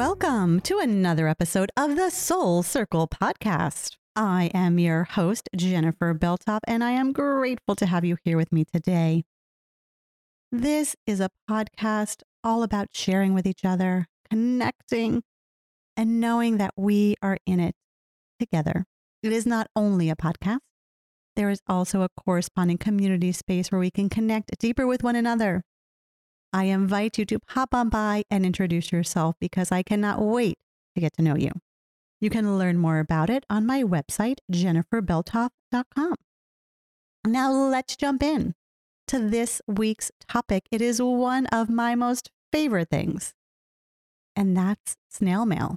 Welcome to another episode of the Soul Circle podcast. I am your host, Jennifer Belthoff, and I am grateful to have you here with me today. This is a podcast all about sharing with each other, connecting, and knowing that we are in it together. It is not only a podcast, there is also a corresponding community space where we can connect deeper with one another. I invite you to pop on by and introduce yourself because I cannot wait to get to know you. You can learn more about it on my website, jenniferbelthoff.com. Now let's jump in to this week's topic. It is one of my most favorite things, and that's snail mail.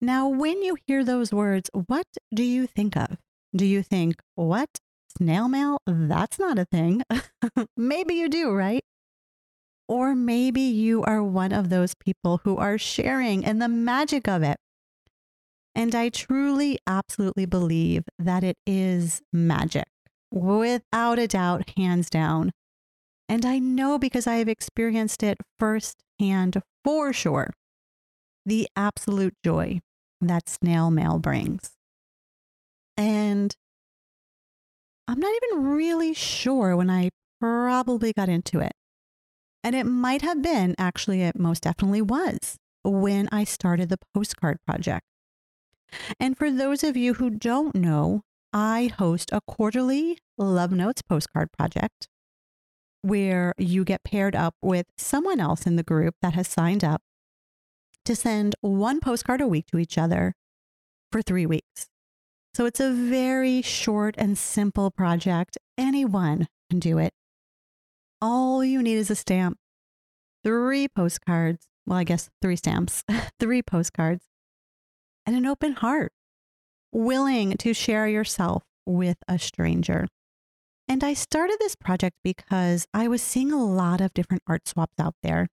Now, when you hear those words, what do you think of? Do you think, what? Snail mail? That's not a thing. maybe you do, right? Or maybe you are one of those people who are sharing in the magic of it. And I truly, absolutely believe that it is magic, without a doubt, hands down. And I know because I have experienced it firsthand for sure the absolute joy that snail mail brings. And I'm not even really sure when I probably got into it. And it might have been, actually, it most definitely was when I started the postcard project. And for those of you who don't know, I host a quarterly Love Notes postcard project where you get paired up with someone else in the group that has signed up to send one postcard a week to each other for three weeks. So it's a very short and simple project. Anyone can do it. All you need is a stamp, three postcards. Well, I guess three stamps, three postcards, and an open heart, willing to share yourself with a stranger. And I started this project because I was seeing a lot of different art swaps out there.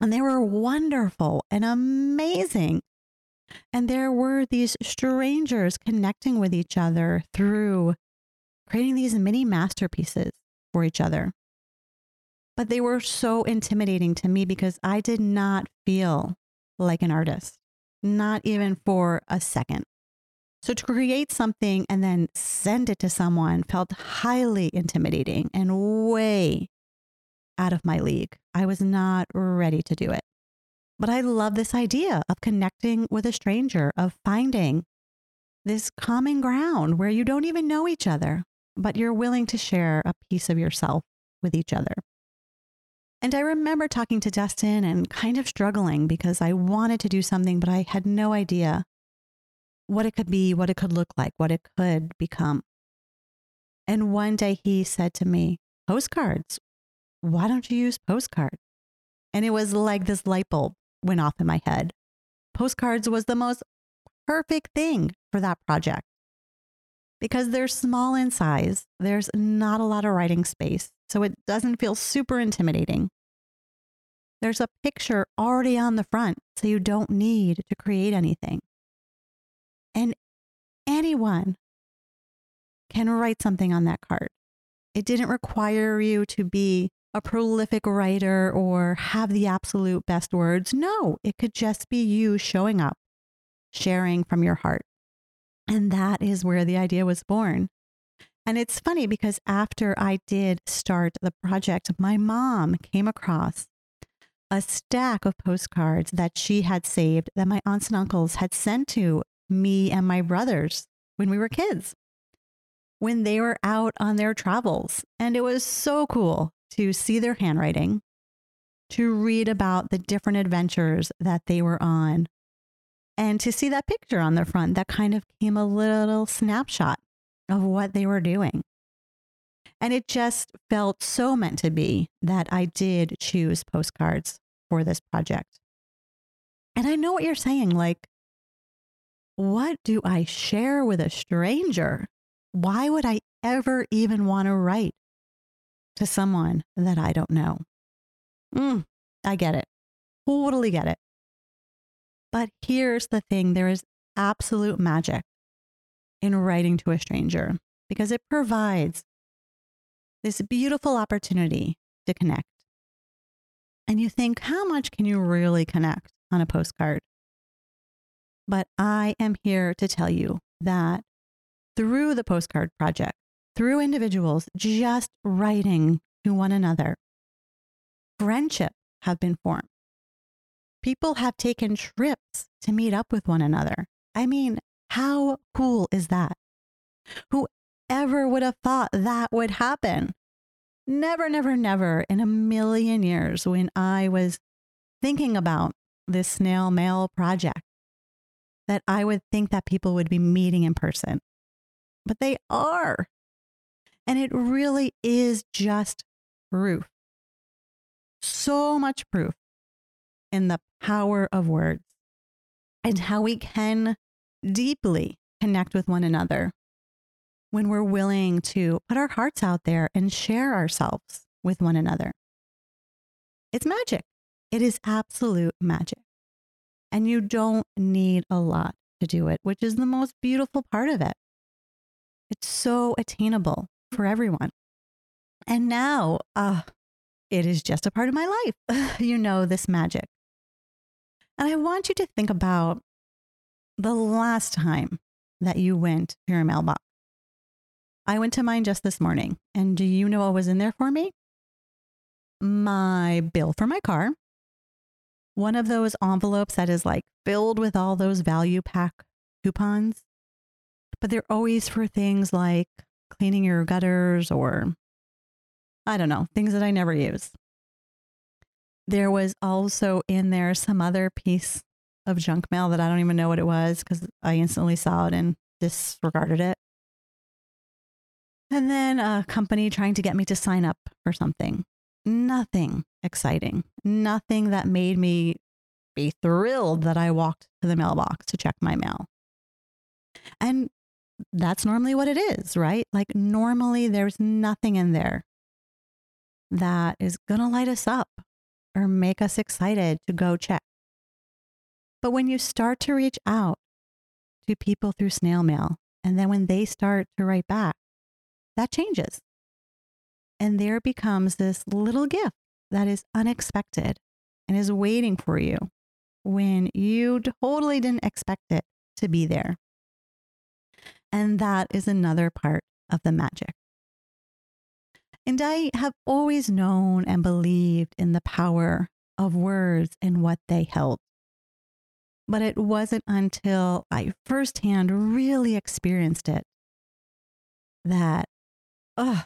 And they were wonderful and amazing. And there were these strangers connecting with each other through creating these mini masterpieces for each other. But they were so intimidating to me because I did not feel like an artist, not even for a second. So to create something and then send it to someone felt highly intimidating and way out of my league. I was not ready to do it. But I love this idea of connecting with a stranger, of finding this common ground where you don't even know each other, but you're willing to share a piece of yourself with each other. And I remember talking to Dustin and kind of struggling because I wanted to do something, but I had no idea what it could be, what it could look like, what it could become. And one day he said to me, Postcards, why don't you use postcards? And it was like this light bulb went off in my head. Postcards was the most perfect thing for that project because they're small in size. There's not a lot of writing space, so it doesn't feel super intimidating. There's a picture already on the front, so you don't need to create anything. And anyone can write something on that card. It didn't require you to be a prolific writer or have the absolute best words. No, it could just be you showing up, sharing from your heart. And that is where the idea was born. And it's funny because after I did start the project, my mom came across a stack of postcards that she had saved that my aunts and uncles had sent to me and my brothers when we were kids, when they were out on their travels. And it was so cool to see their handwriting, to read about the different adventures that they were on, and to see that picture on the front that kind of came a little snapshot of what they were doing. And it just felt so meant to be that I did choose postcards for this project. And I know what you're saying like, what do I share with a stranger? Why would I ever even want to write to someone that I don't know? Mm, I get it. Totally get it. But here's the thing there is absolute magic in writing to a stranger because it provides this beautiful opportunity to connect. And you think, how much can you really connect on a postcard? But I am here to tell you that through the postcard project, through individuals just writing to one another, friendships have been formed. People have taken trips to meet up with one another. I mean, how cool is that? Whoever would have thought that would happen? Never, never, never in a million years when I was thinking about this snail mail project that I would think that people would be meeting in person. But they are. And it really is just proof. So much proof in the power of words and how we can deeply connect with one another when we're willing to put our hearts out there and share ourselves with one another. It's magic. It is absolute magic. And you don't need a lot to do it, which is the most beautiful part of it. It's so attainable for everyone. And now, uh, it is just a part of my life. you know, this magic. And I want you to think about the last time that you went to your mailbox. I went to mine just this morning. And do you know what was in there for me? My bill for my car, one of those envelopes that is like filled with all those value pack coupons, but they're always for things like cleaning your gutters or I don't know, things that I never use. There was also in there some other piece of junk mail that I don't even know what it was because I instantly saw it and disregarded it. And then a company trying to get me to sign up for something. Nothing exciting, nothing that made me be thrilled that I walked to the mailbox to check my mail. And that's normally what it is, right? Like, normally there's nothing in there that is going to light us up or make us excited to go check. But when you start to reach out to people through snail mail, and then when they start to write back, that changes. And there becomes this little gift that is unexpected and is waiting for you when you totally didn't expect it to be there. And that is another part of the magic. And I have always known and believed in the power of words and what they held. But it wasn't until I firsthand really experienced it that oh,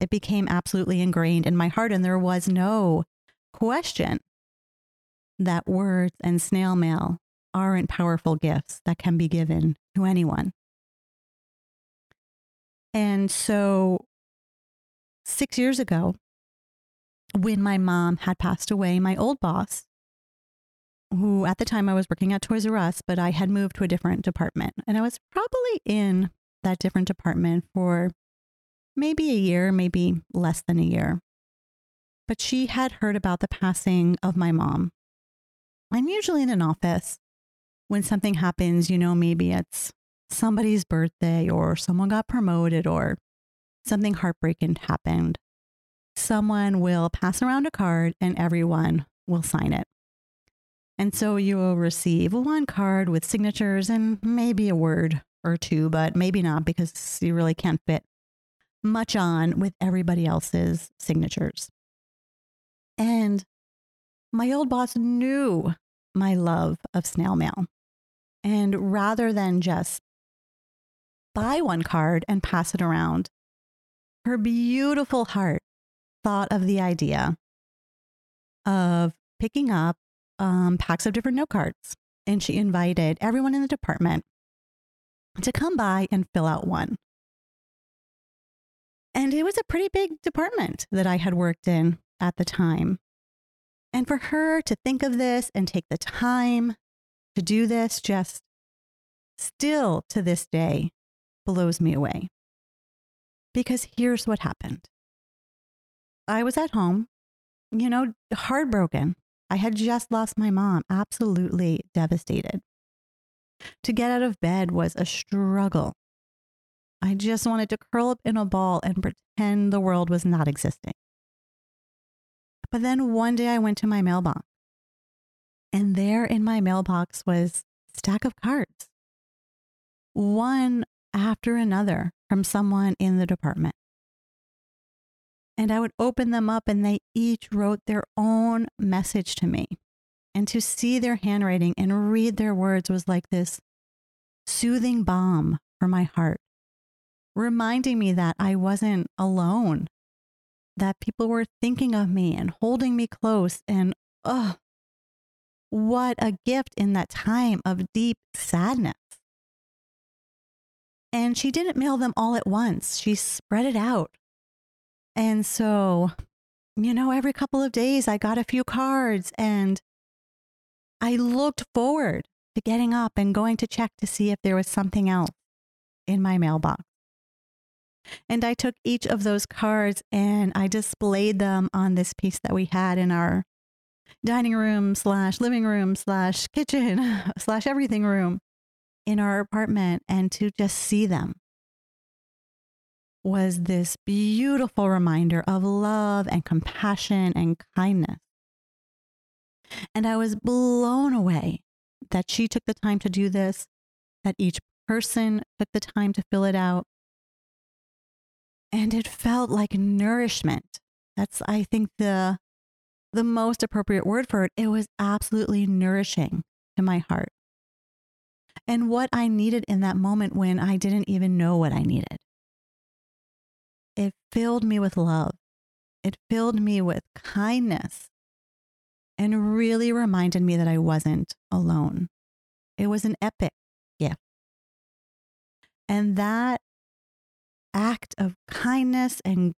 it became absolutely ingrained in my heart. And there was no question that words and snail mail aren't powerful gifts that can be given to anyone. And so six years ago, when my mom had passed away, my old boss, who at the time I was working at Toys R Us, but I had moved to a different department. And I was probably in that different department for maybe a year, maybe less than a year. But she had heard about the passing of my mom. I'm usually in an office when something happens, you know, maybe it's somebody's birthday or someone got promoted or something heartbreaking happened, someone will pass around a card and everyone will sign it. And so you will receive one card with signatures and maybe a word or two, but maybe not because you really can't fit much on with everybody else's signatures. And my old boss knew my love of snail mail. And rather than just buy one card and pass it around, her beautiful heart thought of the idea of picking up um, packs of different note cards. And she invited everyone in the department to come by and fill out one. And it was a pretty big department that I had worked in at the time. And for her to think of this and take the time to do this just still to this day blows me away. Because here's what happened I was at home, you know, heartbroken. I had just lost my mom, absolutely devastated. To get out of bed was a struggle. I just wanted to curl up in a ball and pretend the world was not existing. But then one day I went to my mailbox, and there in my mailbox was a stack of cards, one after another from someone in the department. And I would open them up, and they each wrote their own message to me. And to see their handwriting and read their words was like this soothing balm for my heart, reminding me that I wasn't alone, that people were thinking of me and holding me close. And oh, what a gift in that time of deep sadness. And she didn't mail them all at once, she spread it out. And so, you know, every couple of days I got a few cards and I looked forward to getting up and going to check to see if there was something else in my mailbox. And I took each of those cards and I displayed them on this piece that we had in our dining room slash living room slash kitchen slash everything room in our apartment and to just see them was this beautiful reminder of love and compassion and kindness. And I was blown away that she took the time to do this, that each person took the time to fill it out. And it felt like nourishment. That's, I think, the, the most appropriate word for it. It was absolutely nourishing to my heart. And what I needed in that moment when I didn't even know what I needed it filled me with love. It filled me with kindness and really reminded me that I wasn't alone. It was an epic gift. And that act of kindness and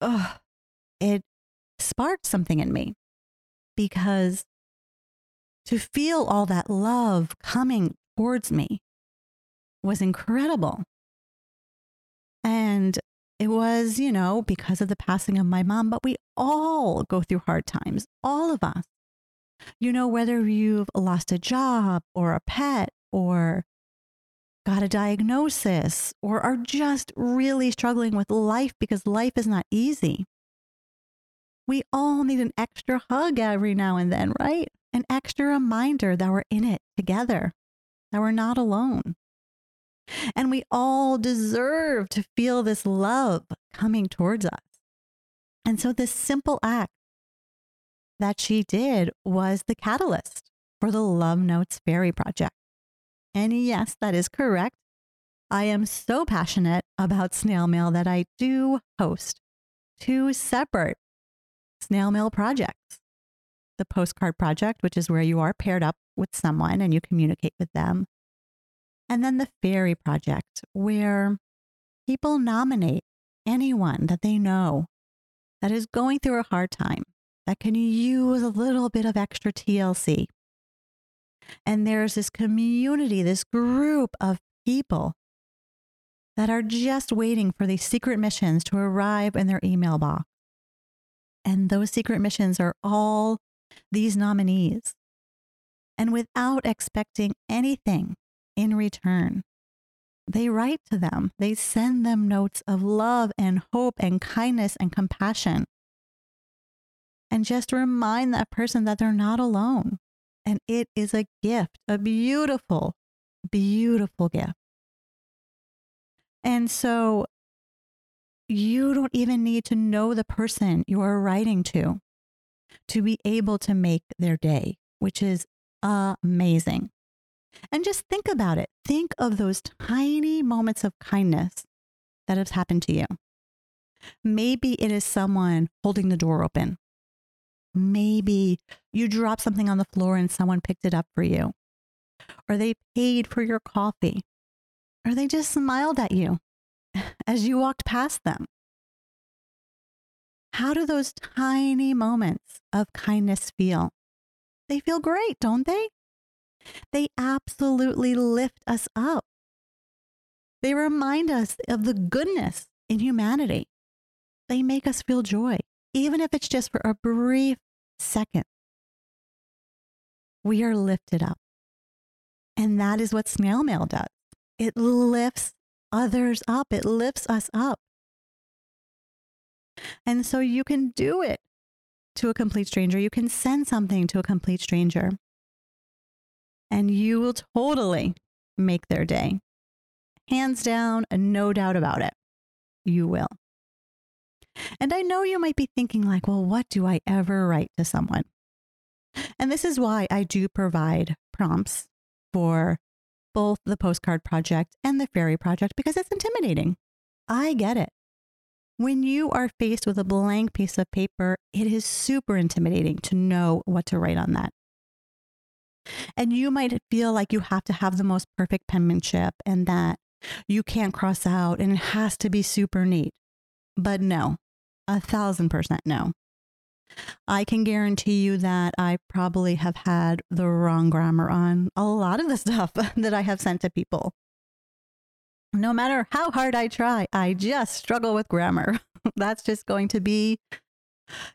oh, it sparked something in me because to feel all that love coming towards me was incredible. And it was, you know, because of the passing of my mom, but we all go through hard times, all of us. You know, whether you've lost a job or a pet or got a diagnosis or are just really struggling with life because life is not easy. We all need an extra hug every now and then, right? An extra reminder that we're in it together, that we're not alone. And we all deserve to feel this love coming towards us. And so, this simple act that she did was the catalyst for the Love Notes Fairy Project. And yes, that is correct. I am so passionate about snail mail that I do host two separate snail mail projects the postcard project, which is where you are paired up with someone and you communicate with them, and then the Fairy Project, where people nominate anyone that they know that is going through a hard time that can use a little bit of extra TLC. And there's this community, this group of people that are just waiting for these secret missions to arrive in their email box. And those secret missions are all these nominees. And without expecting anything in return. They write to them, they send them notes of love and hope and kindness and compassion. And just remind that person that they're not alone. And it is a gift, a beautiful, beautiful gift. And so you don't even need to know the person you are writing to to be able to make their day, which is amazing. And just think about it. Think of those tiny moments of kindness that has happened to you. Maybe it is someone holding the door open. Maybe you dropped something on the floor and someone picked it up for you. Or they paid for your coffee. Or they just smiled at you as you walked past them. How do those tiny moments of kindness feel? They feel great, don't they? They absolutely lift us up. They remind us of the goodness in humanity. They make us feel joy, even if it's just for a brief second. We are lifted up. And that is what snail mail does it lifts others up, it lifts us up. And so you can do it. to a complete stranger. You can send something to a complete stranger. And you will totally make their day. Hands down, no doubt about it. You will. And I know you might be thinking, like, well, what do I ever write to someone? And this is why I do provide prompts for both the postcard project and the fairy project because it's intimidating. I get it. When you are faced with a blank piece of paper, it is super intimidating to know what to write on that. And you might feel like you have to have the most perfect penmanship and that you can't cross out and it has to be super neat. But no, a thousand percent no. I can guarantee you that I probably have had the wrong grammar on a lot of the stuff that I have sent to people. No matter how hard I try, I just struggle with grammar. That's just going to be,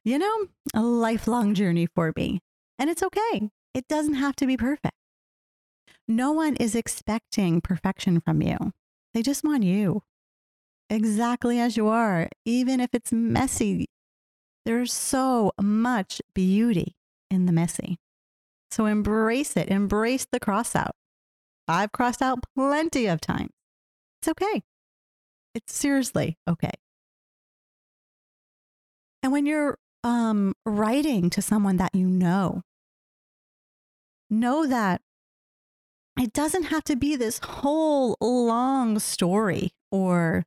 you know, a lifelong journey for me. And it's okay. It doesn't have to be perfect. No one is expecting perfection from you. They just want you exactly as you are, even if it's messy. There's so much beauty in the messy. So embrace it, embrace the cross out. I've crossed out plenty of times. It's okay. It's seriously okay. And when you're um, writing to someone that you know, know that it doesn't have to be this whole long story or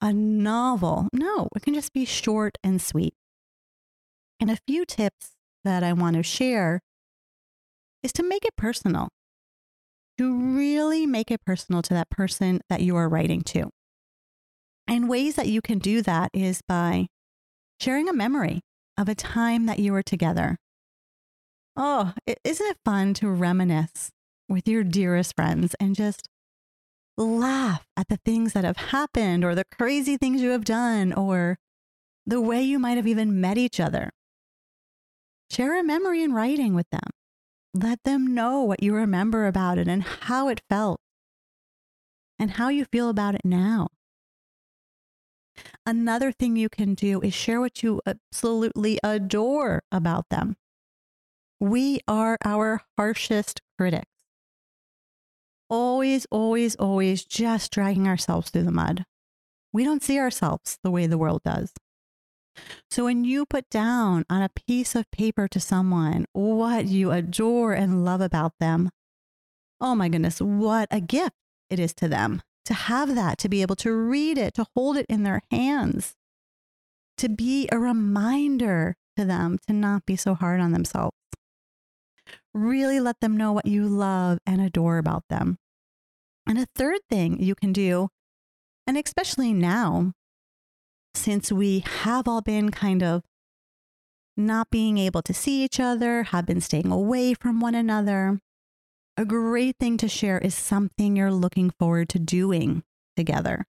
a novel. No, it can just be short and sweet. And a few tips that I want to share is to make it personal, to really make it personal to that person that you are writing to. And ways that you can do that is by sharing a memory of a time that you were together. Oh, isn't it fun to reminisce with your dearest friends and just laugh at the things that have happened or the crazy things you have done or the way you might have even met each other. Share a memory in writing with them. Let them know what you remember about it and how it felt and how you feel about it now. Another thing you can do is share what you absolutely adore about them. We are our harshest critics always, always, always just dragging ourselves through the mud. We don't see ourselves the way the world does. So when you put down on a piece of paper to someone what you adore and love about them, oh my goodness, what a gift it is to them to have that, to be able to read it, to hold it in their hands, to be a reminder to them to not be so hard on themselves. Really let them know what you love and adore about them. And a third thing you can do, and especially now, since we have all been kind of not being able to see each other, have been staying away from one another, a great thing to share is something you're looking forward to doing together.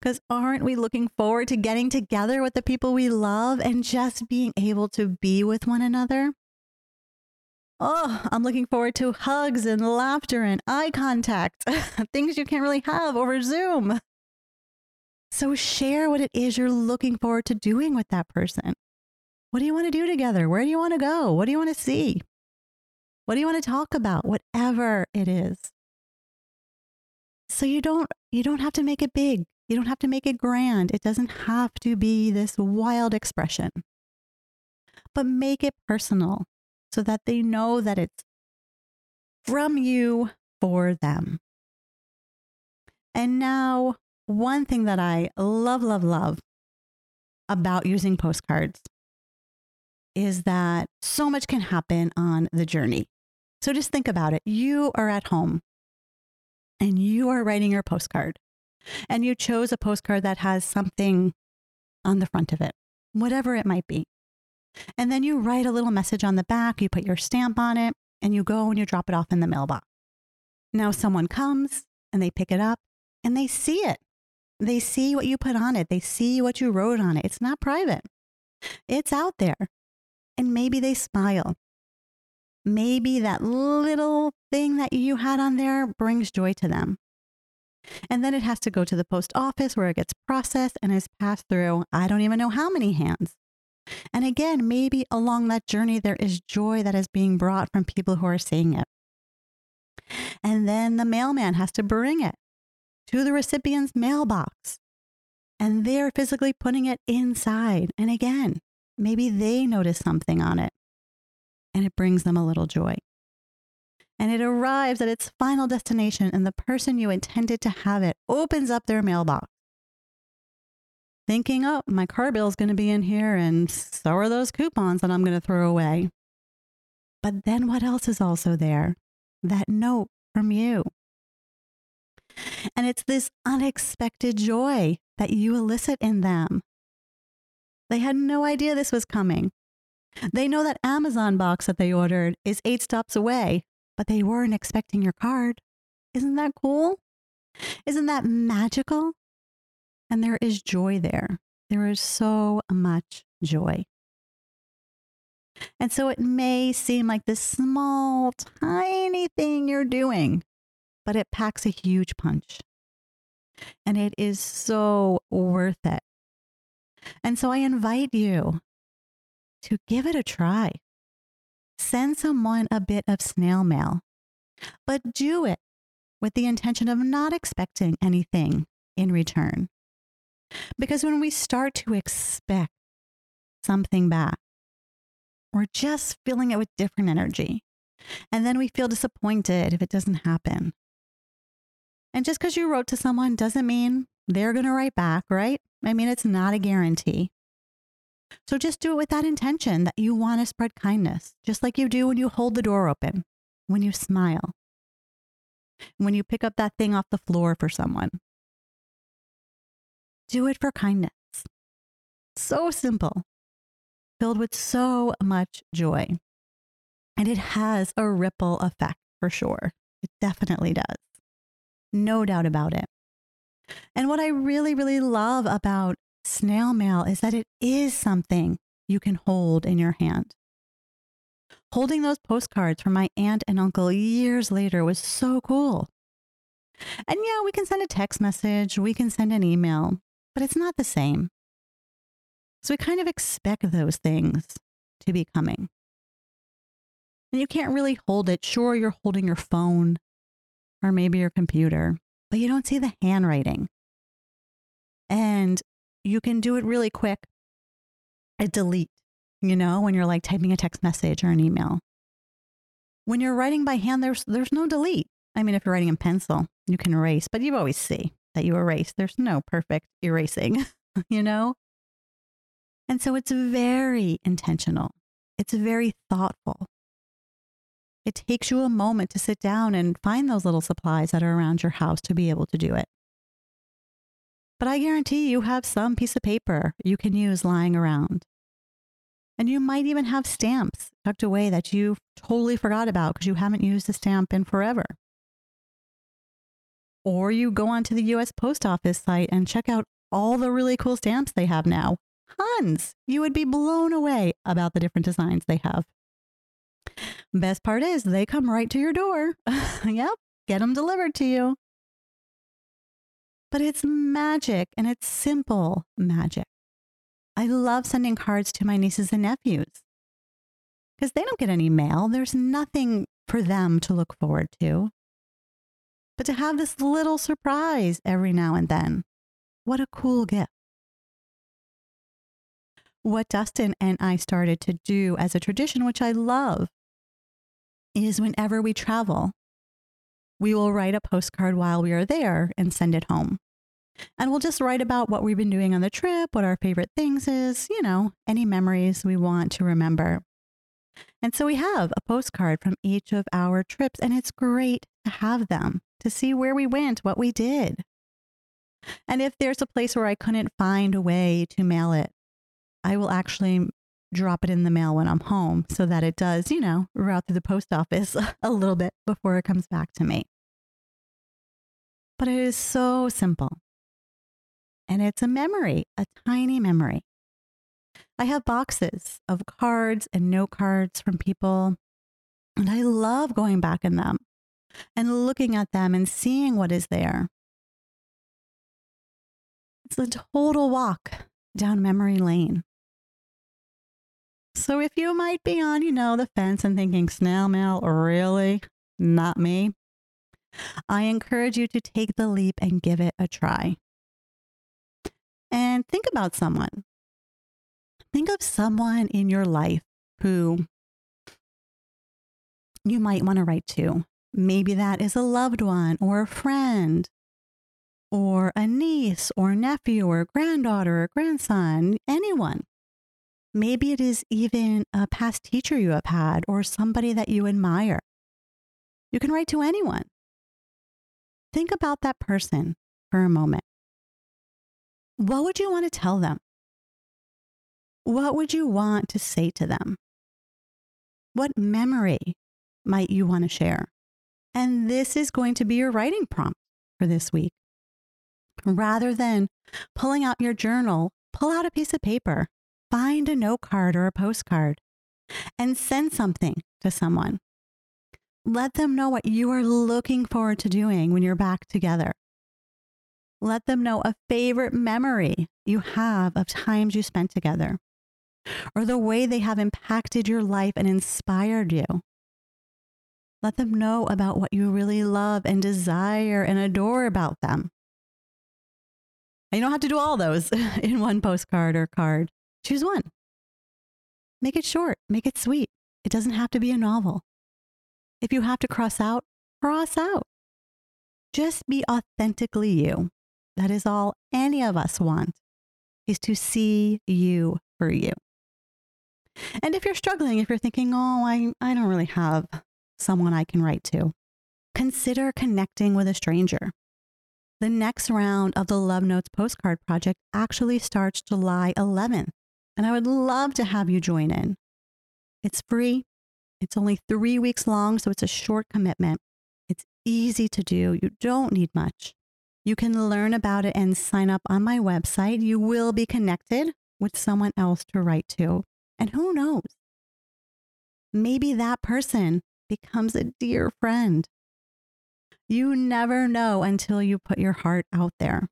Because aren't we looking forward to getting together with the people we love and just being able to be with one another? Oh, I'm looking forward to hugs and laughter and eye contact, things you can't really have over Zoom. So share what it is you're looking forward to doing with that person. What do you want to do together? Where do you want to go? What do you want to see? What do you want to talk about? Whatever it is. So you don't you don't have to make it big. You don't have to make it grand. It doesn't have to be this wild expression. But make it personal so that they know that it's from you for them. And now, one thing that I love, love, love about using postcards is that so much can happen on the journey. So just think about it. You are at home and you are writing your postcard, and you chose a postcard that has something on the front of it, whatever it might be. And then you write a little message on the back, you put your stamp on it, and you go and you drop it off in the mailbox. Now someone comes and they pick it up and they see it. They see what you put on it. They see what you wrote on it. It's not private. It's out there. And maybe they smile. Maybe that little thing that you had on there brings joy to them. And then it has to go to the post office where it gets processed and is passed through, I don't even know how many hands And again, maybe along that journey, there is joy that is being brought from people who are seeing it. And then the mailman has to bring it to the recipient's mailbox. And they're physically putting it inside. And again, maybe they notice something on it and it brings them a little joy. And it arrives at its final destination, and the person you intended to have it opens up their mailbox thinking, oh, my car bill is going to be in here, and so are those coupons that I'm going to throw away. But then what else is also there? That note from you. And it's this unexpected joy that you elicit in them. They had no idea this was coming. They know that Amazon box that they ordered is eight stops away, but they weren't expecting your card. Isn't that cool? Isn't that magical? And there is joy there. There is so much joy. And so it may seem like this small, tiny thing you're doing, but it packs a huge punch. And it is so worth it. And so I invite you to give it a try. Send someone a bit of snail mail, but do it with the intention of not expecting anything in return. Because when we start to expect something back, we're just feeling it with different energy. And then we feel disappointed if it doesn't happen. And just because you wrote to someone doesn't mean they're going to write back, right? I mean, it's not a guarantee. So just do it with that intention that you want to spread kindness, just like you do when you hold the door open, when you smile, when you pick up that thing off the floor for someone, do it for kindness. So simple, filled with so much joy. And it has a ripple effect for sure. It definitely does. No doubt about it. And what I really, really love about snail mail is that it is something you can hold in your hand. Holding those postcards from my aunt and uncle years later was so cool. And yeah, we can send a text message, we can send an email, but it's not the same. So we kind of expect those things to be coming. And you can't really hold it. Sure, you're holding your phone or maybe your computer, but you don't see the handwriting. And you can do it really quick. A delete, you know, when you're like typing a text message or an email. When you're writing by hand, there's there's no delete. I mean, if you're writing in pencil, you can erase, but you always see that you erase. There's no perfect erasing, you know? And so it's very intentional, it's very thoughtful. It takes you a moment to sit down and find those little supplies that are around your house to be able to do it. But I guarantee you have some piece of paper you can use lying around. And you might even have stamps tucked away that you totally forgot about because you haven't used a stamp in forever. Or you go onto the US Post Office site and check out all the really cool stamps they have now. Tons. You would be blown away about the different designs they have. Best part is they come right to your door. yep, get them delivered to you. But it's magic and it's simple magic. I love sending cards to my nieces and nephews because they don't get any mail. There's nothing for them to look forward to but to have this little surprise every now and then. What a cool gift. What Dustin and I started to do as a tradition, which I love, is whenever we travel, we will write a postcard while we are there and send it home. And we'll just write about what we've been doing on the trip, what our favorite things is, you know, any memories we want to remember. And so we have a postcard from each of our trips, and it's great to have them to see where we went, what we did. And if there's a place where I couldn't find a way to mail it, I will actually drop it in the mail when I'm home so that it does, you know, route through the post office a little bit before it comes back to me. But it is so simple. And it's a memory, a tiny memory. I have boxes of cards and note cards from people, and I love going back in them and looking at them and seeing what is there. It's a total walk down memory lane. So if you might be on, you know, the fence and thinking, snail mail, really? Not me. I encourage you to take the leap and give it a try. And think about someone. Think of someone in your life who you might want to write to. Maybe that is a loved one or a friend or a niece or nephew or granddaughter or grandson, anyone. Maybe it is even a past teacher you have had or somebody that you admire. You can write to anyone. Think about that person for a moment. What would you want to tell them? What would you want to say to them? What memory might you want to share? And this is going to be your writing prompt for this week. Rather than pulling out your journal, pull out a piece of paper find a note card or a postcard and send something to someone. Let them know what you are looking forward to doing when you're back together. Let them know a favorite memory you have of times you spent together or the way they have impacted your life and inspired you. Let them know about what you really love and desire and adore about them. And you don't have to do all those in one postcard or card. Choose one. Make it short, make it sweet. It doesn't have to be a novel. If you have to cross out, cross out. Just be authentically you. That is all any of us want, is to see you for you. And if you're struggling, if you're thinking, oh, I, I don't really have someone I can write to, consider connecting with a stranger. The next round of the Love Notes postcard project actually starts July 11th and I would love to have you join in. It's free. It's only three weeks long, so it's a short commitment. It's easy to do. You don't need much. You can learn about it and sign up on my website. You will be connected with someone else to write to. And who knows? Maybe that person becomes a dear friend. You never know until you put your heart out there.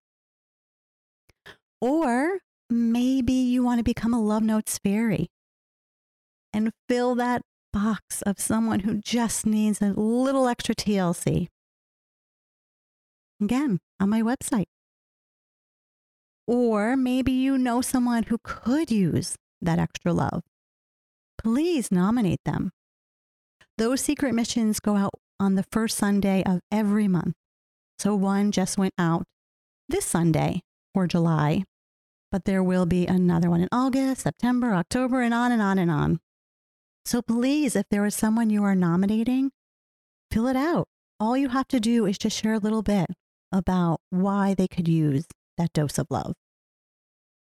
Or maybe you want to become a Love Notes fairy and fill that box of someone who just needs a little extra TLC. Again, on my website. Or maybe you know someone who could use that extra love. Please nominate them. Those secret missions go out on the first Sunday of every month. So one just went out this Sunday for July but there will be another one in August, September, October, and on and on and on. So please, if there is someone you are nominating, fill it out. All you have to do is just share a little bit about why they could use that dose of love.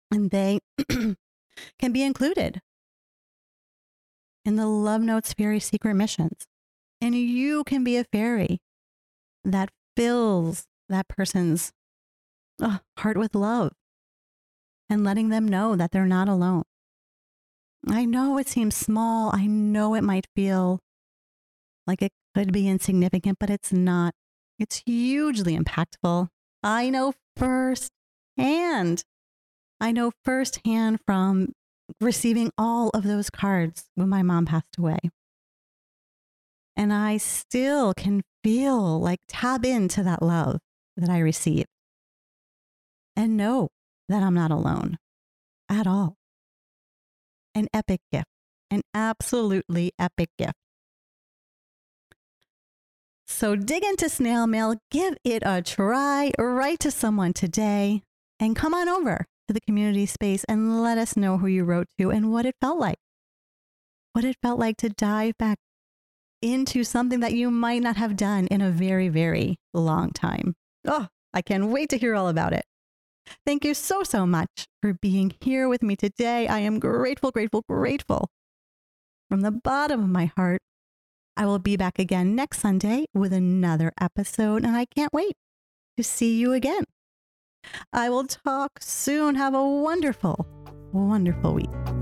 And they can be included in the Love Notes Fairy Secret Missions. And you can be a fairy that fills that person's oh, heart with love and letting them know that they're not alone. I know it seems small. I know it might feel like it could be insignificant, but it's not. It's hugely impactful. I know firsthand. I know firsthand from receiving all of those cards when my mom passed away. And I still can feel like tap into that love that I received and know that I'm not alone at all. An epic gift, an absolutely epic gift. So dig into snail mail, give it a try, write to someone today, and come on over to the community space and let us know who you wrote to and what it felt like. What it felt like to dive back into something that you might not have done in a very, very long time. Oh, I can't wait to hear all about it. Thank you so, so much for being here with me today. I am grateful, grateful, grateful from the bottom of my heart. I will be back again next Sunday with another episode, and I can't wait to see you again. I will talk soon. Have a wonderful, wonderful week.